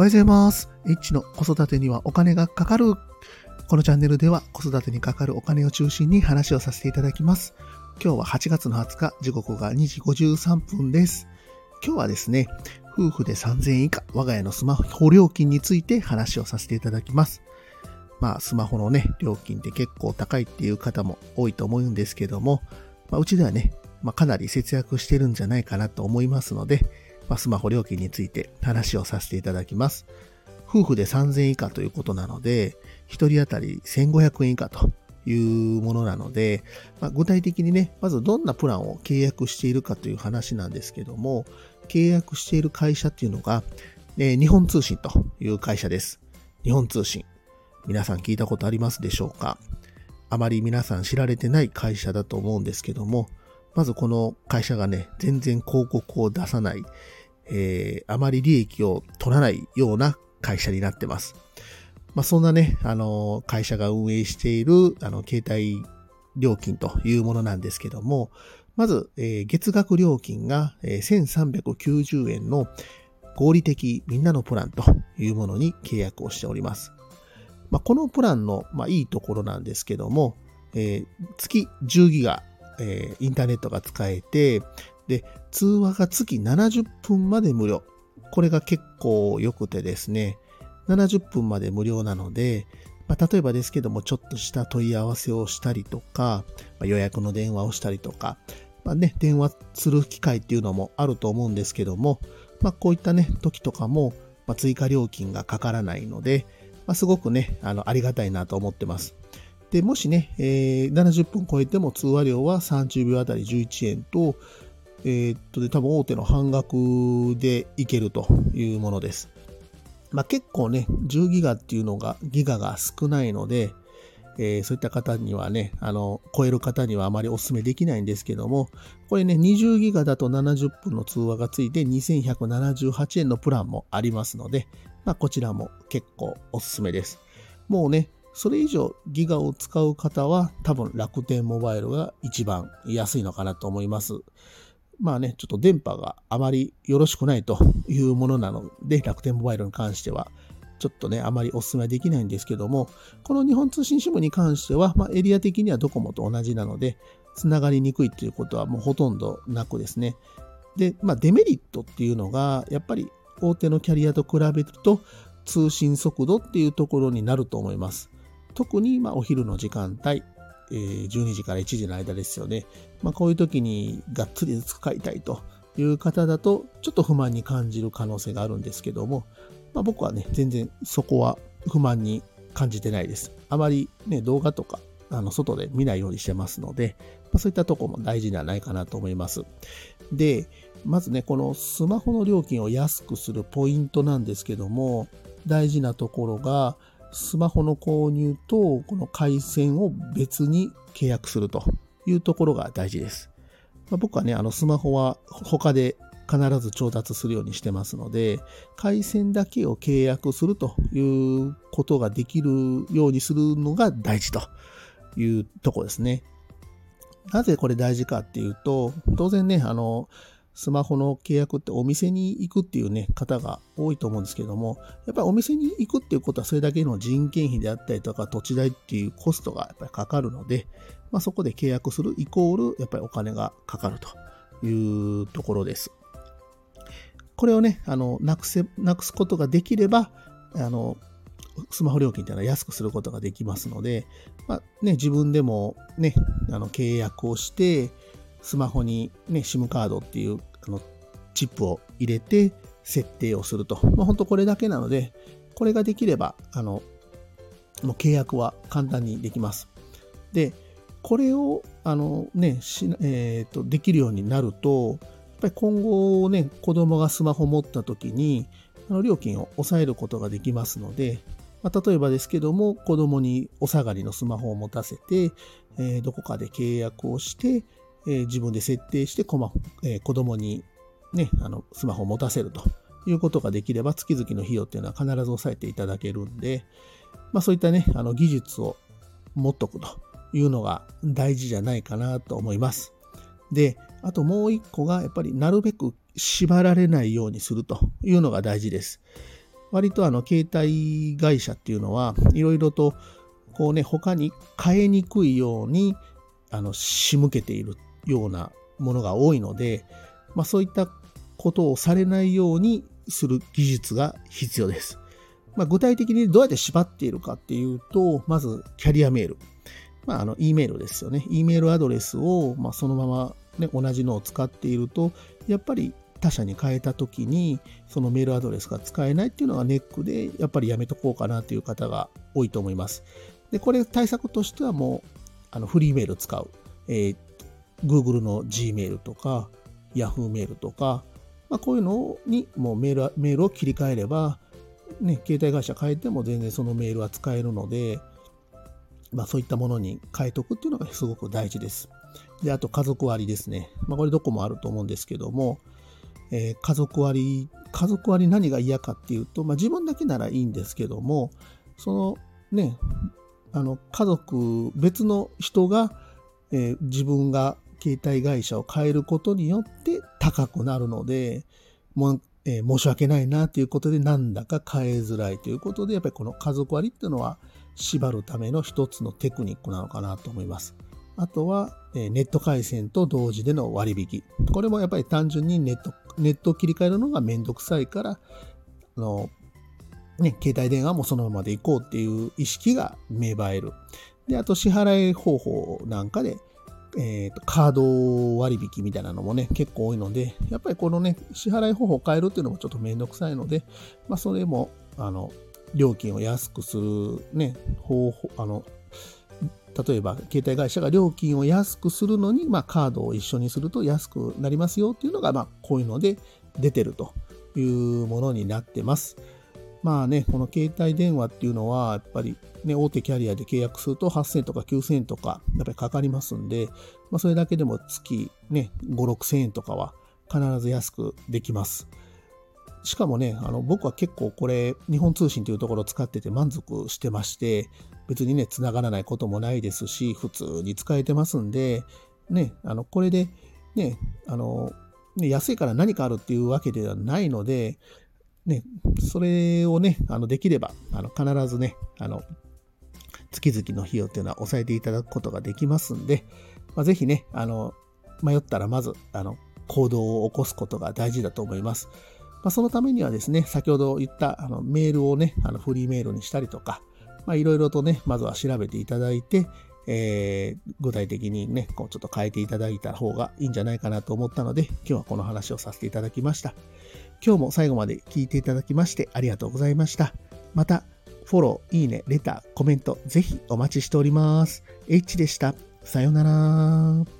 おはようございます。H の子育てにはお金がかかる。このチャンネルでは子育てにかかるお金を中心に話をさせていただきます。今日は8月の20日、時刻が2時53分です。今日はですね、夫婦で3000円以下、我が家のスマホ料金について話をさせていただきます。まあ、スマホのね、料金って結構高いっていう方も多いと思うんですけども、まあ、うちではね、まあ、かなり節約してるんじゃないかなと思いますので、まあ、スマホ料金について話をさせていただきます。夫婦で3000以下ということなので、1人当たり1500円以下というものなので、まあ、具体的にね、まずどんなプランを契約しているかという話なんですけども、契約している会社っていうのが、えー日本通信という会社です。日本通信。皆さん聞いたことありますでしょうか？あまり皆さん知られてない会社だと思うんですけども、まずこの会社がね、全然広告を出さない、えーあまり利益を取らないような会社になってます。まあ、そんなね、あの、会社が運営している、あの、携帯料金というものなんですけども、まず、えー月額料金が、えー1390円の合理的みんなのプランというものに契約をしております。まあ、このプランの、まあ、いいところなんですけども、えー月10ギガ、えーインターネットが使えて、で、通話が月70分まで無料。これが結構良くてですね、70分まで無料なので、まあ、例えばですけども、ちょっとした問い合わせをしたりとか、まあ予約の電話をしたりとか、まあね、電話する機会っていうのもあると思うんですけども、まあ、こういったね、時とかも、まあ、追加料金がかからないので、まあ、すごくね、あの、ありがたいなと思ってます。で、もしね、えー70分超えても通話料は30秒あたり11円と、えーっと、で、多分大手の半額でいけるというものです。まあ、結構ね、10ギガっていうのが、ギガが少ないので、えーそういった方にはね、あの、超える方にはあまりお勧めできないんですけども、これね、20ギガだと70分の通話がついて2178円のプランもありますので、まあ、こちらも結構おすすめです。もうね、それ以上ギガを使う方は多分楽天モバイルが一番安いのかなと思います。まあね、ちょっと電波があまりよろしくないというものなので、楽天モバイルに関しては、ちょっとね、あまりお勧めできないんですけども、この日本通信 SIM に関しては、まあ、エリア的にはドコモと同じなので、つながりにくいということはもうほとんどなくですね。で、まあ、デメリットっていうのが、やっぱり大手のキャリアと比べると、通信速度っていうところになると思います。特に、ま、お昼の時間帯、え12時から1時の間ですよね。まあ、こういう時にがっつり使いたいという方だと、ちょっと不満に感じる可能性があるんですけども、まあ、僕はね、全然そこは不満に感じてないです。あまりね、動画とか、あの、外で見ないようにしてますので、まあ、そういったとこも大事ではないかなと思います。で、まずね、このスマホの料金を安くするポイントなんですけども、大事なところが、スマホの購入とこの回線を別に契約するというところが大事です。まあ、僕はね、あのスマホは他で必ず調達するようにしてますので、回線だけを契約するということができるようにするのが大事というところですね。なぜこれ大事かっていうと、当然ね、あの、スマホの契約ってお店に行くっていうね、方が多いと思うんですけども、やっぱりお店に行くっていうことはそれだけの人件費であったりとか土地代っていうコストがやっぱりかかるので、まあ、そこで契約するイコールやっぱりお金がかかるというところです。これをね、あの、なくせ、なくすことができれば、あの、スマホ料金っていうのは安くすることができますので、まあね、自分でもね、あの契約をして、スマホにね、SIM カードっていうあのチップを入れて設定をすると。まあ、本当これだけなので、これができれば、あの、もう契約は簡単にできます。で、これを、あのね、しえーと、できるようになると、やっぱり今後ね、子供がスマホ持った時に、あの料金を抑えることができますので、まあ、例えばですけども、子供にお下がりのスマホを持たせて、えーどこかで契約をして、えー自分で設定して、こまえー子供にね、あの、スマホを持たせるということができれば、月々の費用っていうのは必ず抑えていただけるんで、まあそういったね、あの技術を持っとくというのが大事じゃないかなと思います。で、あともう一個が、やっぱりなるべく縛られないようにするというのが大事です。割とあの、携帯会社っていうのは、いろいろと、こうね、他に変えにくいように、あの、仕向けているようなものが多いので、まあそういったことをされないようにする技術が必要です。まあ、具体的にどうやって縛っているかっていうと、まずキャリアメール。まあ、あの、E メールですよね。E メールアドレスを、まあ、そのまま、ね、同じのを使っていると、やっぱり他社に変えた時に、そのメールアドレスが使えないっていうのがネックで、やっぱりやめとこうかなという方が多いと思います。で、これ対策としてはもう、あの、フリーメール使う。えー、Google の Gmail とか、Yahoo メールとか、まあ、こういうのにもうメールメールを切り替えれば、ね、携帯会社変えても全然そのメールは使えるので、まあ、そういったものに変えとくっていうのがすごく大事です。で、あと家族割ですね。まあ、これどこもあると思うんですけども、えー、家族割、家族割何が嫌かっていうと、まあ、自分だけならいいんですけども、そのね、あの家族、別の人が、えー、自分が携帯会社を変えることによって高くなるので、も、えー、申し訳ないなということでなんだか変えづらいということで、やっぱりこの家族割っていうのは縛るための一つのテクニックなのかなと思います。あとは、えー、ネット回線と同時での割引。これもやっぱり単純にネット、ネットを切り替えるのがめんどくさいから、あの、ね、携帯電話もそのままで行こうっていう意識が芽生える。で、あと支払い方法なんかで、えーと、カード割引みたいなのもね、結構多いので、やっぱりこのね、支払い方法を変えるっていうのもちょっとめんどくさいので、まあ、それも、あの、料金を安くするね、方法、あの、例えば、携帯会社が料金を安くするのに、まあ、カードを一緒にすると安くなりますよっていうのが、まあ、こういうので出てるというものになってます。まあね、この携帯電話っていうのは、やっぱりね、大手キャリアで契約すると8000とか9000円とか、やっぱりかかりますんで、まあ、それだけでも月ね、5、6000円とかは必ず安くできます。しかもね、あの僕は結構これ、日本通信というところを使ってて満足してまして、別にね、繋がらないこともないですし、普通に使えてますんで、ね、あの、これで、ね、あの、ね、安いから何かあるっていうわけではないので、ね、それをね、あの、できれば、あの、必ずね、あの、月々の費用っていうのは抑えていただくことができますんで、まあ、ぜひね、あの、迷ったらまず、あの、行動を起こすことが大事だと思います。まあ、そのためにはですね、先ほど言ったあのメールをね、あのフリーメールにしたりとか、ま、いろいろとね、まずは調べていただいて、えー、具体的にね、こうちょっと変えていただいた方がいいんじゃないかなと思ったので、今日はこの話をさせていただきました。今日も最後まで聞いていただきましてありがとうございました。また、フォロー、いいね、レター、コメント、ぜひお待ちしております。H でした。さようなら。